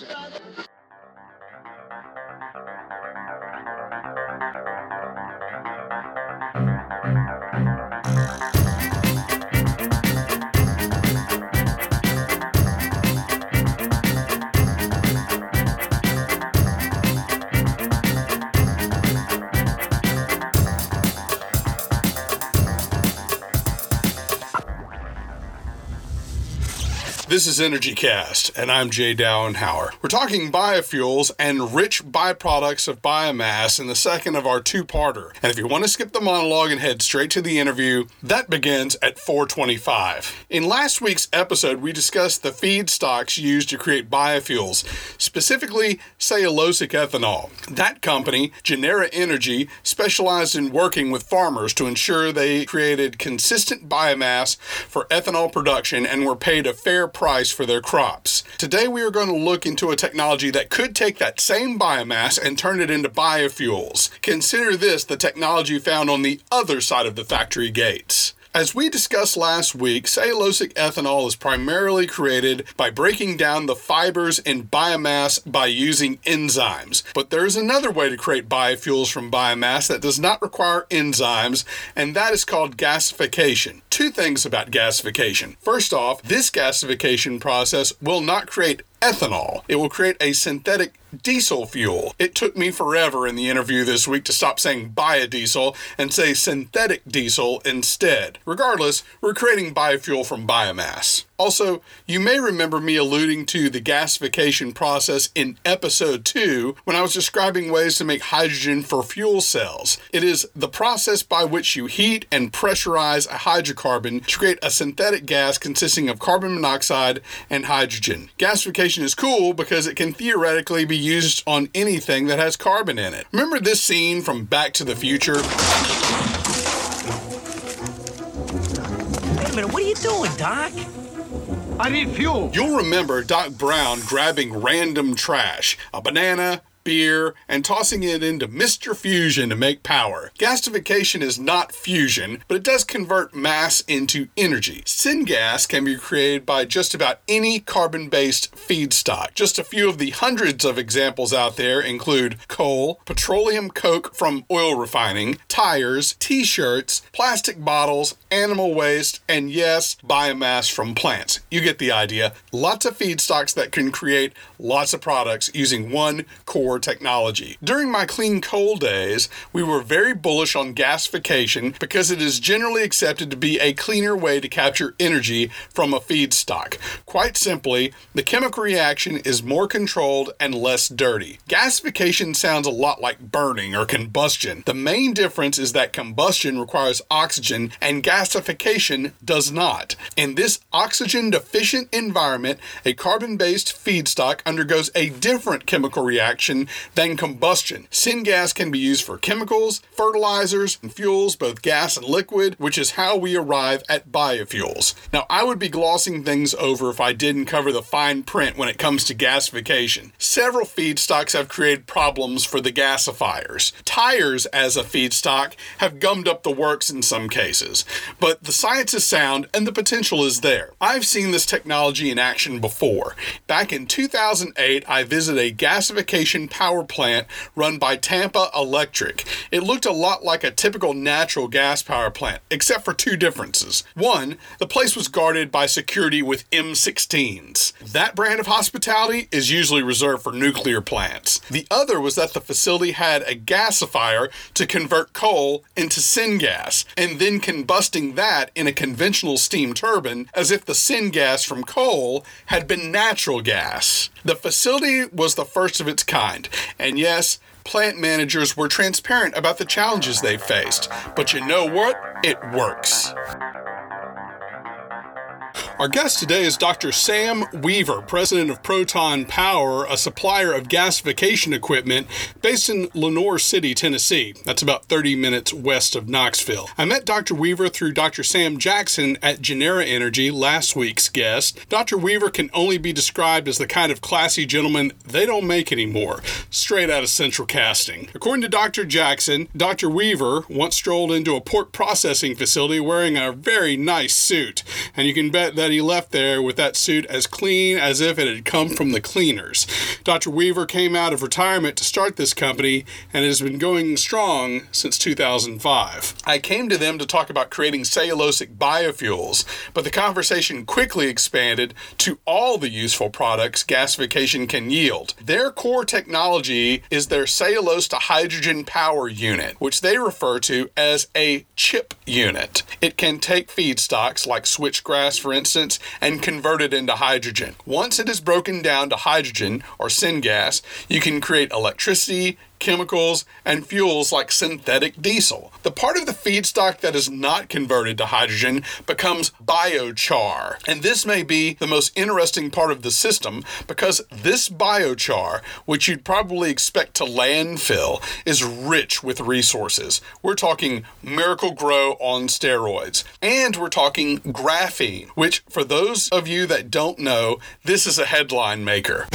Revolution. This is Energy Cast, and I'm Jay Dowenhauer. We're talking biofuels and rich byproducts of biomass in the second of our two parter. And if you want to skip the monologue and head straight to the interview, that begins at 425. In last week's episode, we discussed the feedstocks used to create biofuels, specifically cellulosic ethanol. That company, Genera Energy, specialized in working with farmers to ensure they created consistent biomass for ethanol production and were paid a fair price price for their crops. Today, we are going to look into a technology that could take that same biomass and turn it into biofuels. Consider this the technology found on the other side of the factory gates. As we discussed last week, cellulosic ethanol is primarily created by breaking down the fibers in biomass by using enzymes. But there's another way to create biofuels from biomass that does not require enzymes, and that is called gasification. Two things about gasification. First off, this gasification process will not create ethanol. It will create a synthetic diesel fuel. It took me forever in the interview this week to stop saying biodiesel and say synthetic diesel instead. Regardless, we're creating biofuel from biomass. Also, you may remember me alluding to the gasification process in episode 2 when I was describing ways to make hydrogen for fuel cells. It is the process by which you heat and pressurize a hydrocarbon to create a synthetic gas consisting of carbon monoxide and hydrogen. Gasification is cool because it can theoretically be used on anything that has carbon in it. Remember this scene from Back to the Future? Wait a minute, what are you doing, Doc? I need fuel. You'll remember Doc Brown grabbing random trash, a banana, beer, and tossing it into Mr. Fusion to make power. Gasification is not fusion, but it does convert mass into energy. Syngas can be created by just about any carbon based feedstock. Just a few of the hundreds of examples out there include coal, petroleum coke from oil refining, tires, t shirts, plastic bottles, animal waste, and yes, biomass from plants. You get the idea. Lots of feedstocks that can create lots of products using one core technology. During my clean coal days, we were very bullish on gasification because it is generally accepted to be a cleaner way to capture energy from a feedstock. Quite simply, the chemical reaction is more controlled and less dirty. Gasification sounds a lot like burning or combustion. The main difference is that combustion requires oxygen and gasification does not. In this oxygen deficient environment, a carbon based feedstock undergoes a different chemical reaction than combustion. Syngas can be used for chemicals, fertilizers, and fuels, both gas and liquid, which is how we arrive at biofuels. Now, I would be glossing things over if I didn't cover the fine print when it comes to gasification. Several feedstocks have created problems for the gasifiers. Tires, as a feedstock, have gummed up the works in some cases, but the science is sound and the potential is there. I've seen this technology in action before. Back in 2008, I visited a gasification power plant run by Tampa Electric. It looked a lot like a typical natural gas power plant, except for two differences. One, the place was guarded by security with M16s. That brand of hospitality is usually reserved for nuclear plants. The other was that the facility had a gasifier to convert coal into syngas, and then combusting that in a conventional steam turbine as if the syngas from coal had been natural gas. The facility was the first of its kind And yes, plant managers were transparent about the challenges they faced. But you know what? It works. Our guest today is Dr. Sam Weaver, president of Proton Power, a supplier of gasification equipment based in Lenoir City, Tennessee. That's about 30 minutes west of Knoxville. I met Dr. Weaver through Dr. Sam Jackson at Genera Energy, last week's guest. Dr. Weaver can only be described as the kind of classy gentleman they don't make anymore, straight out of central casting. According to Dr. Jackson, Dr. Weaver once strolled into a pork processing facility wearing a very nice suit, and you can bet that he left there with that suit as clean as if it had come from the cleaners. Dr. Weaver came out of retirement to start this company and it has been going strong since 2005. I came to them to talk about creating cellulosic biofuels, but the conversation quickly expanded to all the useful products gasification can yield. Their core technology is their cellulose to hydrogen power unit, which they refer to as a chip unit. It can take feedstocks like switchgrass, for instance, and convert it into hydrogen. Once it is broken down to hydrogen or syngas, you can create electricity, chemicals, and fuels like synthetic diesel. The part of the feedstock that is not converted to hydrogen becomes biochar. And this may be the most interesting part of the system because this biochar, which you'd probably expect to landfill, is rich with resources. We're talking Miracle-Gro on steroids. And we're talking graphene, which, for those of you that don't know, this is a headline maker.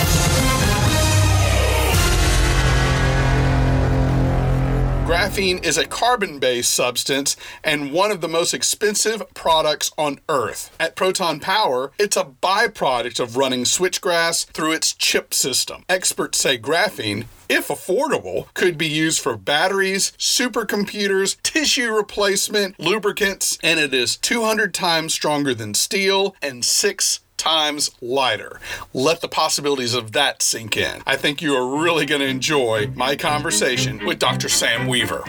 Graphene is a carbon based substance and one of the most expensive products on Earth. At Proton Power, it's a byproduct of running switchgrass through its chip system. Experts say graphene if affordable, could be used for batteries, supercomputers, tissue replacement, lubricants, and it is 200 times stronger than steel and six times lighter. Let the possibilities of that sink in. I think you are really going to enjoy my conversation with Dr. Sam Weaver.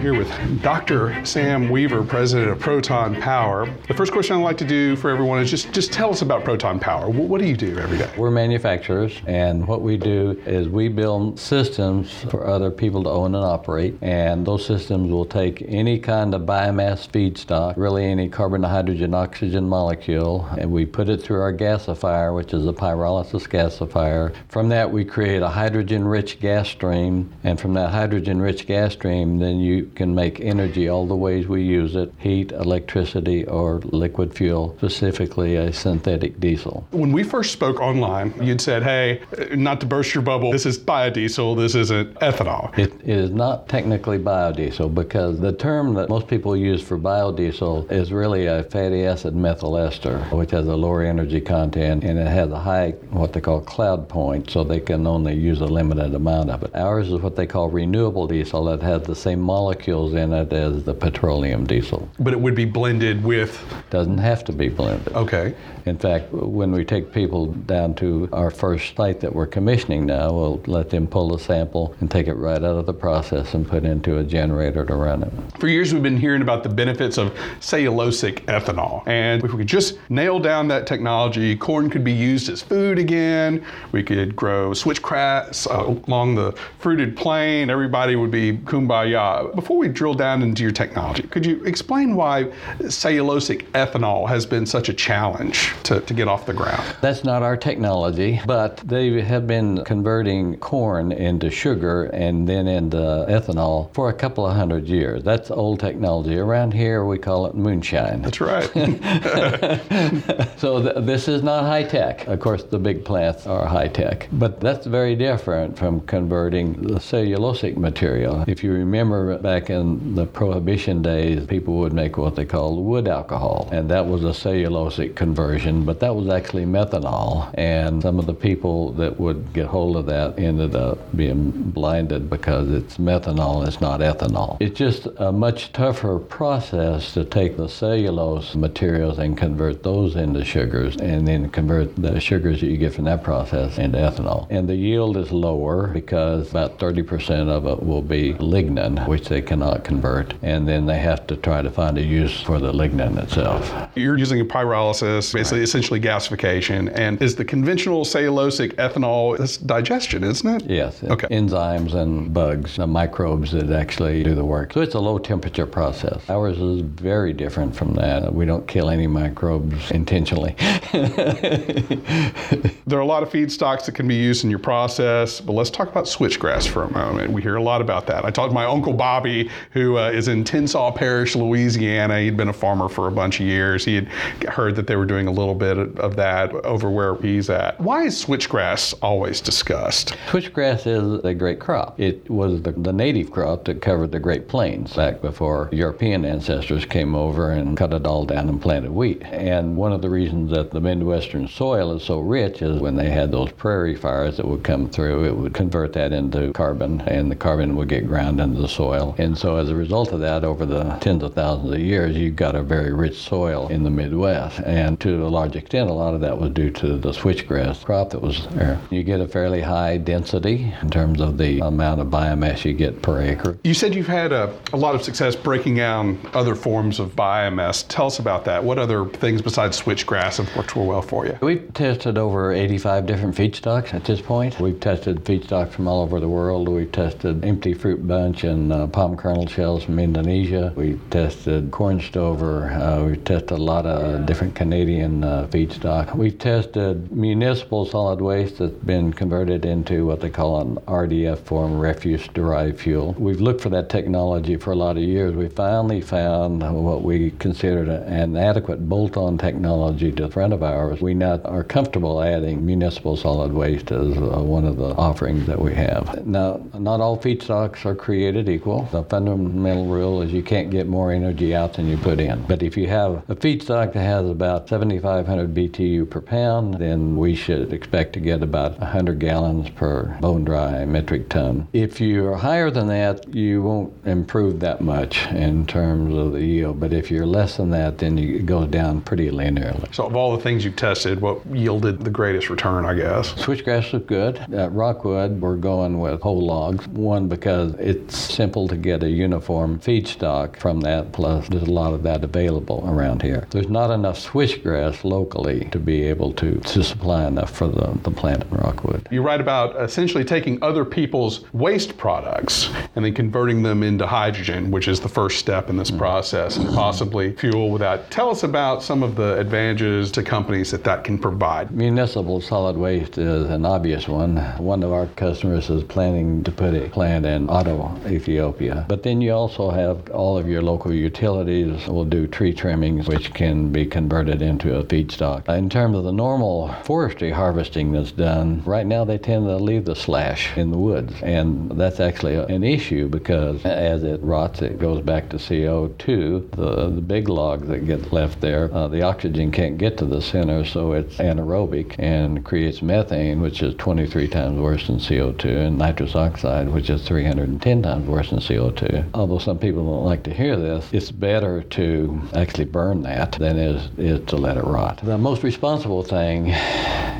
Here with Dr. Sam Weaver, president of Proton Power. The first question I'd like to do for everyone is just, just tell us about Proton Power. What, do you do every day? We're manufacturers, and what we do is we build systems for other people to own and operate, and those systems will take any kind of biomass feedstock, really any carbon, hydrogen, oxygen molecule, and we put it through our gasifier, which is a pyrolysis gasifier. From that, we create a hydrogen-rich gas stream, and from that hydrogen-rich gas stream, then you can make energy all the ways we use it heat, electricity, or liquid fuel, specifically a synthetic diesel. When we first spoke online, you'd said, hey, not to burst your bubble, this is biodiesel, this isn't ethanol. It is not technically biodiesel because the term that most people use for biodiesel is really a fatty acid methyl ester, which has a lower energy content and it has a high, what they call cloud point, so they can only use a limited amount of it. Ours is what they call renewable diesel that has the same molecules in it as the petroleum diesel. But it would be blended with? Doesn't have to be blended. Okay. In fact, when we take people down to our first site that we're commissioning now, we'll let them pull a sample and take it right out of the process and put into a generator to run it. For years, we've been hearing about the benefits of cellulosic ethanol. And if we could just nail down that technology, corn could be used as food again. We could grow switchgrass uh, along the fruited plain. Everybody would be kumbaya. Before we drill down into your technology, could you explain why cellulosic ethanol has been such a challenge to, to get off the ground? That's not our technology, but they have been converting corn into sugar and then into ethanol for a couple of hundred years. That's old technology. Around here, we call it moonshine. That's right. so th- this is not high tech. Of course, the big plants are high tech, but that's very different from converting the cellulosic material. If you remember back in the Prohibition days, people would make what they called wood alcohol, and that was a cellulosic conversion, but that was actually methanol. And some of the people that would get hold of that ended up being blinded because it's methanol, it's not ethanol. It's just a much tougher process to take the cellulose materials and convert those into sugars, and then convert the sugars that you get from that process into ethanol. And the yield is lower because about 30% of it will be lignin, which they cannot convert, and then they have to try to find a use for the lignin itself. You're using a pyrolysis, basically right. essentially gasification, and is the conventional cellulosic ethanol digestion, isn't it? Yes. Okay. Enzymes and bugs, the microbes that actually do the work. So it's a low temperature process. Ours is very different from that. We don't kill any microbes intentionally. there are a lot of feedstocks that can be used in your process, but let's talk about switchgrass for a moment. We hear a lot about that. I talked to my uncle Bobby Bobby, who uh, is in Tensas Parish, Louisiana. He'd been a farmer for a bunch of years. He had heard that they were doing a little bit of that over where he's at. Why is switchgrass always discussed? Switchgrass is a great crop. It was the, the native crop that covered the Great Plains back before European ancestors came over and cut it all down and planted wheat. And one of the reasons that the Midwestern soil is so rich is when they had those prairie fires that would come through, it would convert that into carbon, and the carbon would get ground into the soil. And so as a result of that, over the tens of thousands of years, you've got a very rich soil in the Midwest. And to a large extent, a lot of that was due to the switchgrass crop that was there. You get a fairly high density in terms of the amount of biomass you get per acre. You said you've had a, a lot of success breaking down other forms of biomass. Tell us about that. What other things besides switchgrass have worked well for you? We've tested over 85 different feedstocks at this point. We've tested feedstocks from all over the world. We've tested empty fruit bunch and uh, palm kernel shells from Indonesia. We've tested corn stover. Uh, we've tested a lot of different Canadian uh, feedstock. We've tested municipal solid waste that's been converted into what they call an RDF form, refuse derived fuel. We've looked for that technology for a lot of years. We finally found what we considered an adequate bolt on technology to the front of ours. We now are comfortable adding municipal solid waste as uh, one of the offerings that we have. Now, not all feedstocks are created equal. The fundamental rule is you can't get more energy out than you put in. But if you have a feedstock that has about 7,500 BTU per pound, then we should expect to get about 100 gallons per bone dry metric ton. If you're higher than that, you won't improve that much in terms of the yield. But if you're less than that, then you, it goes down pretty linearly. So, of all the things you've tested, what yielded the greatest return, I guess? Switchgrass was good. At Rockwood, we're going with whole logs. One, because it's simple to get a uniform feedstock from that, plus there's a lot of that available around here. There's not enough switchgrass locally to be able to, to supply enough for the, the plant in Rockwood. You write about essentially taking other people's waste products and then converting them into hydrogen, which is the first step in this mm. process, and possibly fuel without. Tell us about some of the advantages to companies that that can provide. Municipal solid waste is an obvious one. One of our customers is planning to put a plant in Ottawa, Ethiopia. But then you also have all of your local utilities will do tree trimmings, which can be converted into a feedstock. In terms of the normal forestry harvesting that's done, right now they tend to leave the slash in the woods. And that's actually an issue because as it rots, it goes back to CO2. The, the big logs that get left there, uh, the oxygen can't get to the center, so it's anaerobic and creates methane, which is 23 times worse than CO2, and nitrous oxide, which is 310 times worse than CO2. To although some people don't like to hear this, it's better to actually burn that than is, is to let it rot. The most responsible thing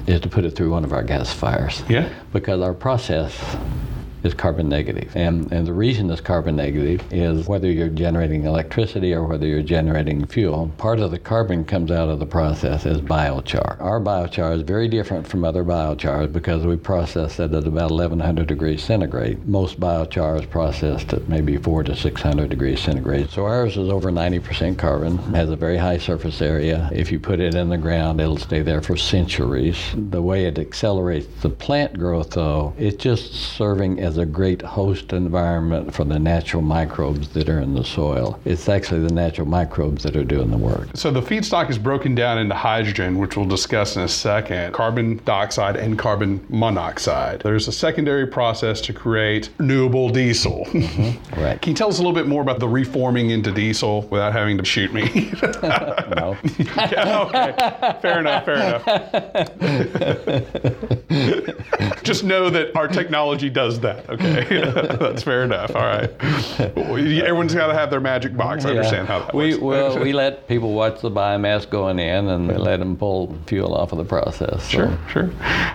is to put it through one of our gasifiers. Yeah. Because our process is carbon negative. And, and the reason it's carbon negative is whether you're generating electricity or whether you're generating fuel, part of the carbon comes out of the process as biochar. Our biochar is very different from other biochars because we process it at about 1100 degrees centigrade. Most biochar is processed at maybe 4 to 600 degrees centigrade. So ours is over 90% carbon, has a very high surface area. If you put it in the ground, it'll stay there for centuries. The way it accelerates the plant growth, though, it's just serving as a great host environment for the natural microbes that are in the soil. It's actually the natural microbes that are doing the work. So the feedstock is broken down into hydrogen, which we'll discuss in a second, carbon dioxide and carbon monoxide. There's a secondary process to create renewable diesel. Mm-hmm. Right. Can you tell us a little bit more about the reforming into diesel without having to shoot me? no. yeah, okay. Fair enough, fair enough. Just know that our technology does that, okay? That's fair enough. All right. Everyone's got to have their magic box. I understand how that we, works. Well, we let people watch the biomass going in and we let them pull fuel off of the process. so- Sure, sure.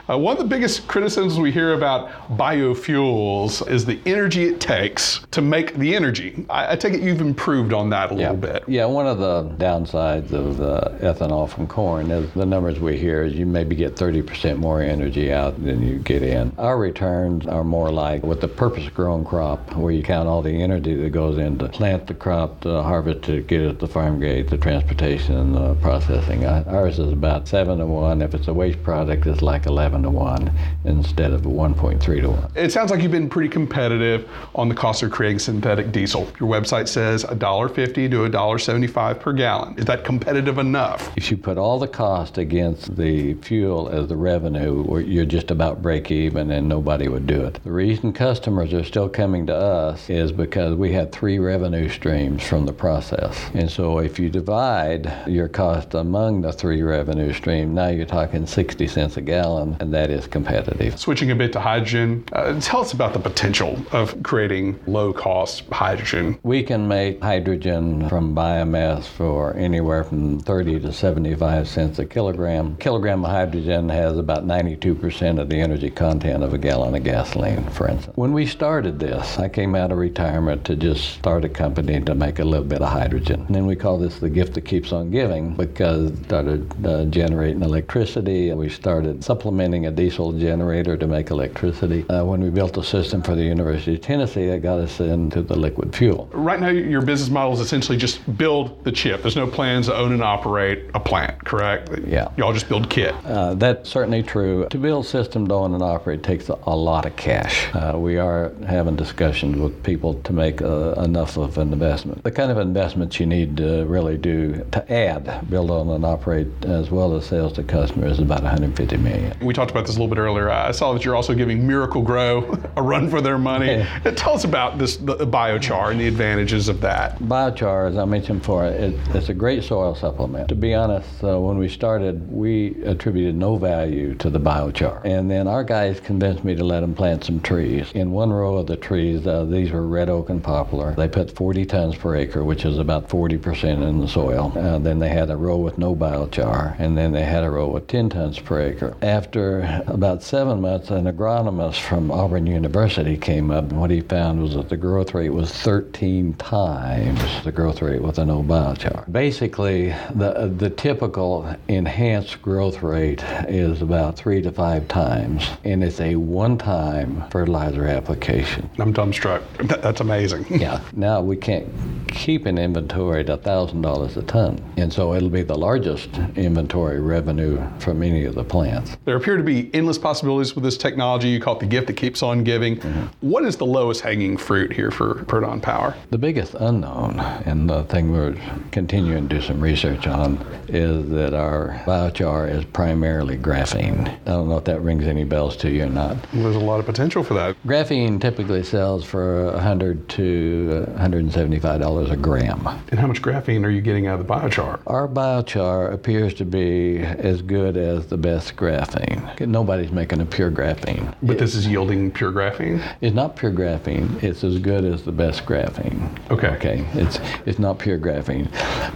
Uh, one of the biggest criticisms we hear about biofuels is the energy it takes to make the energy. I, I take it you've improved on that a Yeah. little bit. Yeah, one of the downsides of the ethanol from corn is the numbers we hear is you maybe get 30% more energy out than you get in. Our returns are more like like with the purpose grown crop, where you count all the energy that goes into plant the crop, the harvest to get it to the farm gate, the transportation, and the processing. Ours is about 7 to 1. If it's a waste product, it's like 11 to 1 instead of 1.3 to 1. It sounds like you've been pretty competitive on the cost of creating synthetic diesel. Your website says $1.50 to $1.75 per gallon. Is that competitive enough? If you put all the cost against the fuel as the revenue, you're just about break even and nobody would do it. The reason customers are still coming to us is because we had three revenue streams from the process. And so if you divide your cost among the three revenue streams, now you're talking 60 cents a gallon, and that is competitive. Switching a bit to hydrogen, uh, tell us about the potential of creating low cost hydrogen. We can make hydrogen from biomass for anywhere from 30 to 75 cents a kilogram. A Kilogram of hydrogen has about 92% of the energy content of a gallon of gasoline, for instance. When we started this, I came out of retirement to just start a company to make a little bit of hydrogen. And then we call this the gift that keeps on giving because it started uh, generating electricity. We started supplementing a diesel generator to make electricity. Uh, when we built a system for the University of Tennessee, that got us into the liquid fuel. Right now, your business model is essentially just build the chip. There's no plans to own and operate a plant, correct? Yeah. Y'all just build kit. Uh, that's certainly true. To build a system to own and operate takes a, a lot of cash. Uh, we are having discussions with people to make uh, enough of an investment. The kind of investment you need to really do to add, build on and operate, as well as sales to customers, is about 150 million. We talked about this a little bit earlier. I saw that you're also giving Miracle-Gro a run for their money. Yeah. Tell us about this the biochar and the advantages of that. Biochar, as I mentioned before, it, it's a great soil supplement. To be honest, uh, when we started, we attributed no value to the biochar. And then our guys convinced me to let them plant some trees. In one row of the trees, uh, these were red oak and poplar. They put 40 tons per acre, which is about 40% in the soil. Uh, then they had a row with no biochar, and then they had a row with 10 tons per acre. After about seven months, an agronomist from Auburn University came up, and what he found was that the growth rate was 13 times the growth rate with a no biochar. Basically, the, the typical enhanced growth rate is about three to five times, and it's a one time fertilizer application. I'm dumbstruck. That's amazing. yeah. Now we can't keep an inventory at $1,000 a ton, and so it'll be the largest inventory revenue from any of the plants. There appear to be endless possibilities with this technology. You call it the gift that keeps on giving. Mm-hmm. What is the lowest hanging fruit here for Proton Power? The biggest unknown, and the thing we're continuing to do some research on, is that our biochar is primarily graphene. I don't know if that rings any bells to you or not. Well, there's a lot of potential for that. Graphene typically sells for 100 to 175 dollars a gram. And how much graphene are you getting out of the biochar? Our biochar appears to be as good as the best graphene. Nobody's making a pure graphene. But it, this is yielding pure graphene? It's not pure graphene. It's as good as the best graphene. Okay. Okay. It's it's not pure graphene.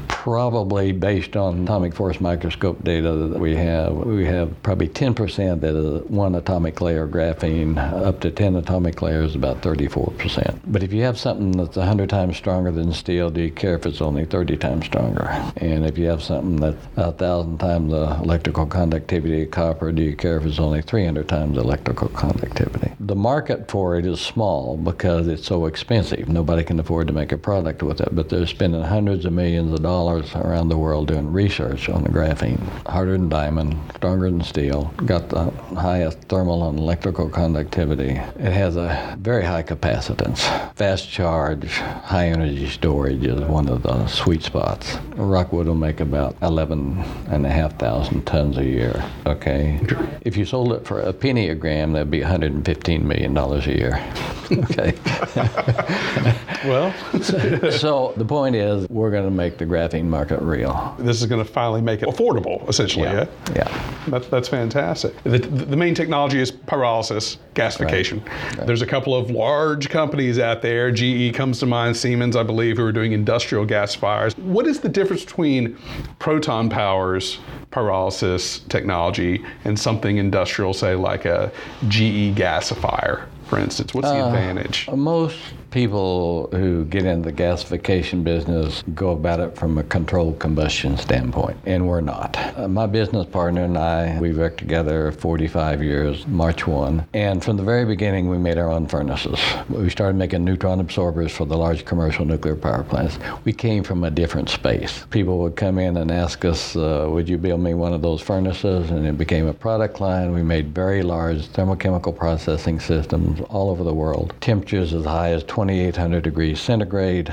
Probably based on atomic force microscope data that we have, we have probably 10% that is one atomic layer graphene. Up to 10 atomic layers, about 34%. But if you have something that's 100 times stronger than steel, do you care if it's only 30 times stronger? And if you have something that's 1,000 times the electrical conductivity of copper, do you care if it's only 300 times electrical conductivity? The market for it is small because it's so expensive. Nobody can afford to make a product with it, but they're spending hundreds of millions of dollars around the world doing research on the graphene. Harder than diamond, stronger than steel, got the highest thermal and electrical conductivity. It has a very high capacitance, fast charge, high energy storage is one of the sweet spots. Rockwood will make about 11,500 tons a year. Okay. If you sold it for a penny a gram, that'd be 115 million dollars a year. okay. well, so, so, the point is, we're going to make the graphene market real. This is going to finally make it affordable, essentially. Yeah. Yeah. yeah. That's, that's fantastic. The, the main technology is pyrolysis, gasification. Right. Right. There's a couple of large companies out there. GE comes to mind, Siemens, I believe, who are doing industrial gasifiers. What is the difference between proton powers pyrolysis technology and something industrial, say like a GE gasifier? For instance? What's the advantage? Most people who get into the gasification business go about it from a controlled combustion standpoint, and we're not. Uh, my business partner and I, we worked together 45 years, March 1, and from the very beginning, we made our own furnaces. We started making neutron absorbers for the large commercial nuclear power plants. We came from a different space. People would come in and ask us, uh, Would you build me one of those furnaces? And it became a product line. We made very large thermochemical processing systems all over the world, temperatures as high as 2,800 degrees centigrade.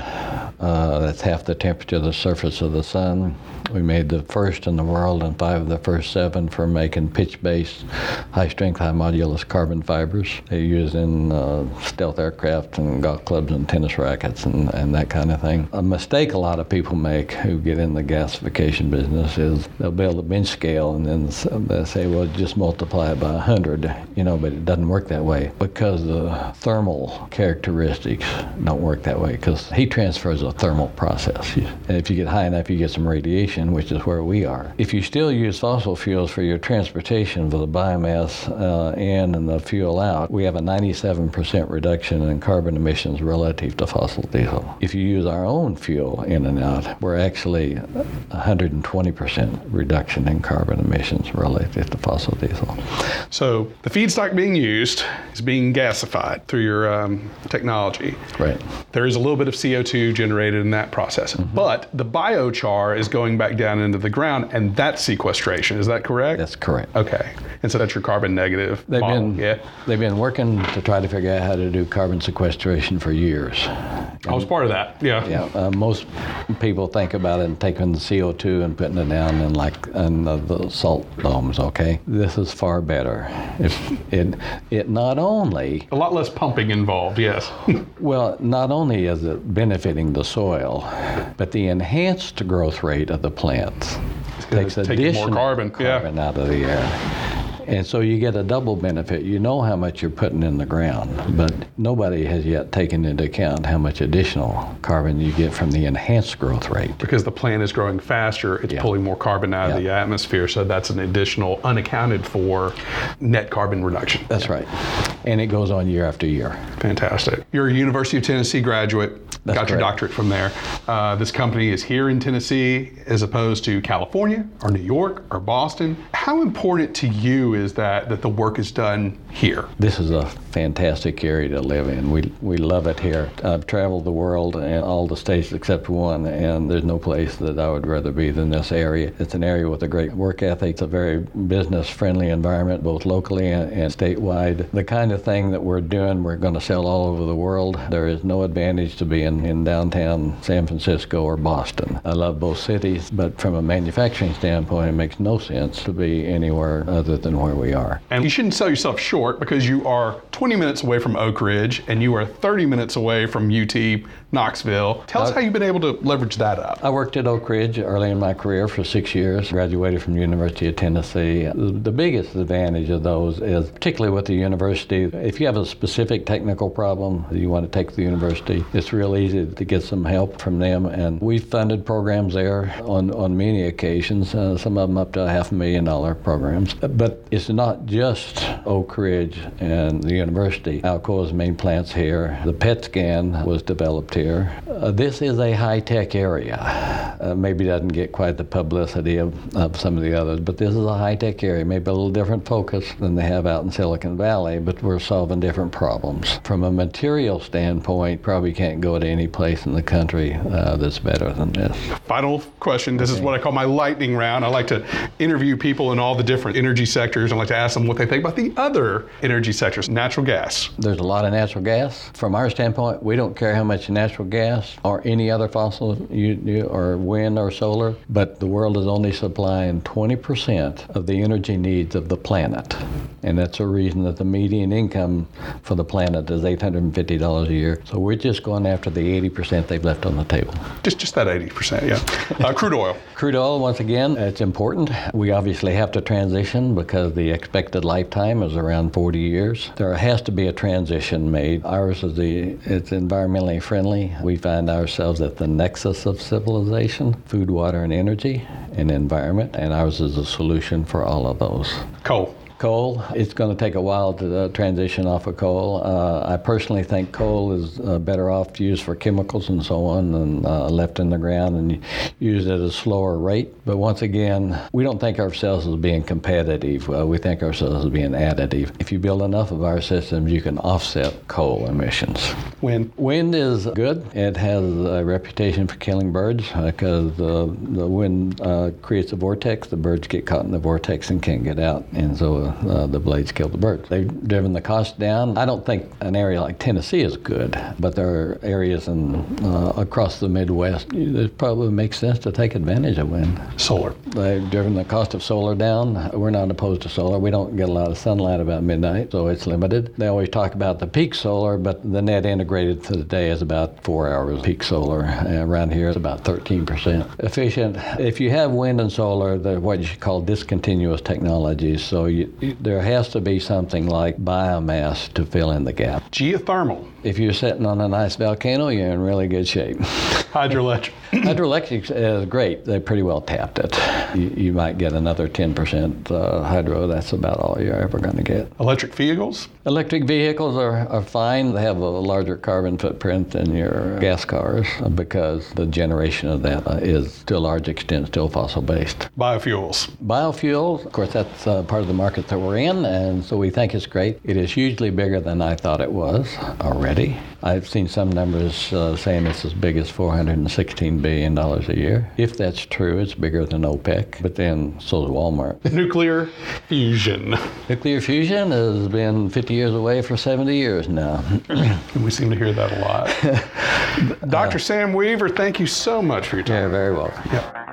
Uh, that's half the temperature of the surface of the sun. We made the first in the world and five of the first seven for making pitch-based, high-strength, high-modulus carbon fibers. They're used in uh, stealth aircraft and golf clubs and tennis rackets and, and that kind of thing. A mistake a lot of people make who get in the gasification business is they'll build a bench scale and then they say, well, just multiply it by 100, you know, but it doesn't work that way because the thermal characteristics don't work that way because heat transfer is a thermal process. And if you get high enough, you get some radiation, which is where we are. If you still use fossil fuels for your transportation for the biomass uh, in and the fuel out, we have a 97% reduction in carbon emissions relative to fossil diesel. If you use our own fuel in and out, we're actually 120% reduction in carbon emissions relative to fossil diesel. So the feedstock being used is being gasified through your um, technology. Right. There is a little bit of CO2 generated in that process, Mm-hmm. but the biochar is going back down into the ground, and that's sequestration. Is that correct? That's correct. Okay, and so that's your carbon negative They've model. been yeah. they've been working to try to figure out how to do carbon sequestration for years. I was part of that. Yeah. Yeah, uh, most people think about it and taking the CO2 and putting it down in like in the, the salt domes. Okay, this is far better. If it it not only A lot less pumping involved. Yes. well not only is it benefiting the soil, but the enhanced growth rate of the plants takes additional carbon, yeah. carbon out of the air. And so you get a double benefit. You know how much you're putting in the ground, but nobody has yet taken into account how much additional carbon you get from the enhanced growth rate. because the plant is growing faster, it's Yeah. pulling more carbon out of the atmosphere. So that's an additional unaccounted for net carbon reduction. That's right. And it goes on year after year. Fantastic. You're a University of Tennessee graduate. That's got your doctorate from there. Uh, this company is here in Tennessee as opposed to California or New York or Boston. How important to you is that that the work is done here? This is a fantastic area to live in. We, we love it here. I've traveled the world and all the states except one, and there's no place that I would rather be than this area. It's an area with a great work ethic. It's a very business friendly environment, both locally and, and statewide. The kind of thing that we're doing, we're going to sell all over the world. There is no advantage to being in downtown San Francisco or Boston. I love both cities, but from a manufacturing standpoint, it makes no sense to be anywhere other than where we are. And you shouldn't sell yourself short because you are 20 minutes away from Oak Ridge and you are 30 minutes away from UT Knoxville. Tell us Uh, how you've been able to leverage that up. I worked at Oak Ridge early in my career for six years. Graduated from the University of Tennessee. The, biggest advantage of those is, particularly with the university, if you have a specific technical problem that you want to take to the university, it's real easy to get some help from them. And we've funded programs there on, on many occasions, uh, some of them up to a half a million dollar programs. But it's not just Oak Ridge and the university. Alcoa's main plant's here. The PET scan was developed here. Uh, this is a high tech area. Uh, maybe doesn't get quite the publicity of, of some of the others, but this is a high tech area. Maybe a little different focus than they have out in Silicon Valley, but we're solving different problems. From a material standpoint, probably can't go to any place in the country uh, that's better than this. Final question. This is what I call my lightning round. I like to interview people in all the different energy sectors. I like to ask them what they think about the other energy sectors, natural gas. There's a lot of natural gas. From our standpoint, we don't care how much natural gas or any other fossil you, or wind or solar, but the world is only supplying 20% of the energy needs of the planet. And that's a reason that the median income for the planet is $850 a year. So we're just going after the 80% they've left on the table. Just just that 80%, yeah. Uh, crude oil. Crude oil, once again, it's important. We obviously have to transition because the expected lifetime is around 40 years. There has to be a transition made. Ours is the it's environmentally friendly. We find ourselves at the nexus of civilization, food, water, and energy, and environment, and ours is a solution for all of those. Coal. Coal, it's going to take a while to uh, transition off of coal. Uh, I personally think coal is uh, better off used for chemicals and so on than uh, left in the ground and used at a slower rate. But once again, we don't think ourselves as being competitive. Uh, we think ourselves as being additive. If you build enough of our systems, you can offset coal emissions. Wind. Wind is good. It has a reputation for killing birds because the wind creates a vortex. The birds get caught in the vortex and can't get out. And so uh, the blades kill the birds. They've driven the cost down. I don't think an area like Tennessee is good, but there are areas in uh, across the Midwest that probably makes sense to take advantage of wind. Solar. They've driven the cost of solar down. We're not opposed to solar. We don't get a lot of sunlight about midnight, so it's limited. They always talk about the peak solar, but the net integrated for the day is about four hours peak solar. around here, it's about 13% efficient. If you have wind and solar, they're what you should call discontinuous technologies. So you, there has to be something like biomass to fill in the gap. Geothermal. If you're sitting on a nice volcano, you're in really good shape. Hydroelectric. Hydroelectric is great. They pretty well tapped it. You, you might get another 10% uh, hydro. That's about all you're ever going to get. Electric vehicles? Electric vehicles are, are fine. They have a larger carbon footprint than your gas cars because the generation of that uh, is to a large extent still fossil based. Biofuels. Biofuels, of course, that's uh, part of the market that we're in, and so we think it's great. It is hugely bigger than I thought it was already. I've seen some numbers uh, saying it's as big as $416 billion a year. If that's true, it's bigger than OPEC, but then so is Walmart. Nuclear fusion. Nuclear fusion has been 50 years away for 70 years now. we seem to hear that a lot. Dr. Uh, Sam Weaver, thank you so much for your time. You're very welcome. Yeah.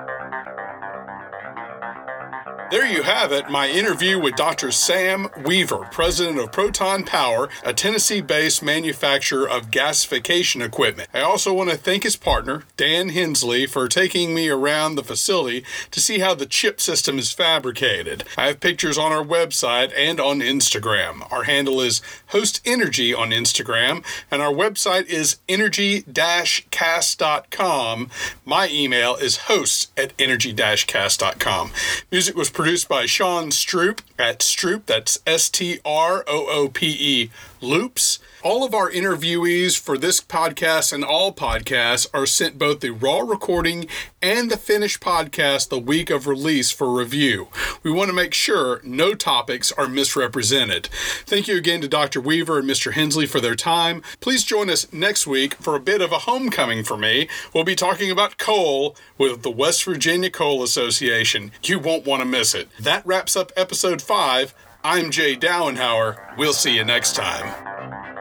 There you have it, my interview with Dr. Sam Weaver, president of Proton Power, a Tennessee based manufacturer of gasification equipment. I also want to thank his partner, Dan Hensley, for taking me around the facility to see how the chip system is fabricated. I have pictures on our website and on Instagram. Our handle is Host Energy on Instagram, and our website is energy cast.com. My email is host at energy cast.com. Music was produced by Sean Stroop at Stroop, that's S T R O O P E Loops. All of our interviewees for this podcast and all podcasts are sent both the raw recording and the finished podcast the week of release for review. We want to make sure no topics are misrepresented. Thank you again to Dr. Weaver and Mr. Hensley for their time. Please join us next week for a bit of a homecoming for me. We'll be talking about coal with the West Virginia Coal Association. You won't want to miss it. That wraps up episode 5. I'm Jay Dowenhauer. We'll see you next time.